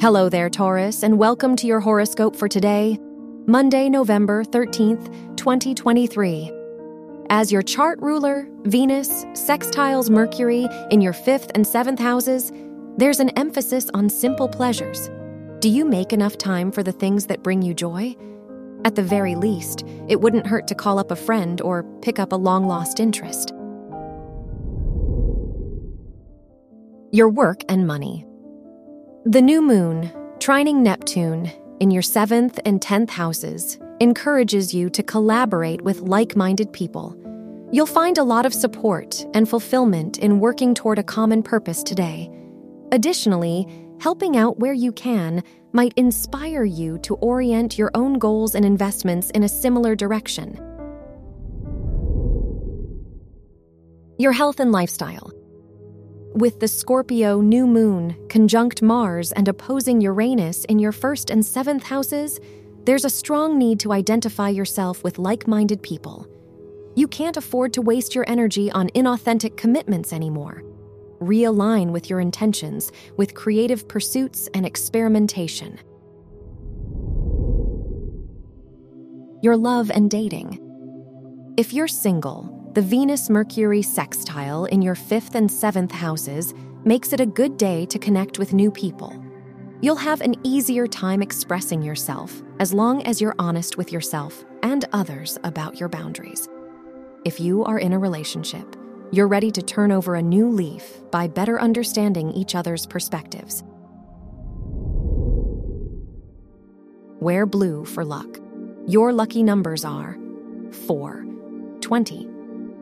Hello there, Taurus, and welcome to your horoscope for today, Monday, November 13th, 2023. As your chart ruler, Venus sextiles Mercury in your fifth and seventh houses, there's an emphasis on simple pleasures. Do you make enough time for the things that bring you joy? At the very least, it wouldn't hurt to call up a friend or pick up a long lost interest. Your work and money. The new moon, trining Neptune, in your seventh and tenth houses, encourages you to collaborate with like minded people. You'll find a lot of support and fulfillment in working toward a common purpose today. Additionally, helping out where you can might inspire you to orient your own goals and investments in a similar direction. Your health and lifestyle. With the Scorpio new moon conjunct Mars and opposing Uranus in your first and seventh houses, there's a strong need to identify yourself with like minded people. You can't afford to waste your energy on inauthentic commitments anymore. Realign with your intentions with creative pursuits and experimentation. Your love and dating. If you're single, the Venus Mercury sextile in your fifth and seventh houses makes it a good day to connect with new people. You'll have an easier time expressing yourself as long as you're honest with yourself and others about your boundaries. If you are in a relationship, you're ready to turn over a new leaf by better understanding each other's perspectives. Wear blue for luck. Your lucky numbers are 4, 20,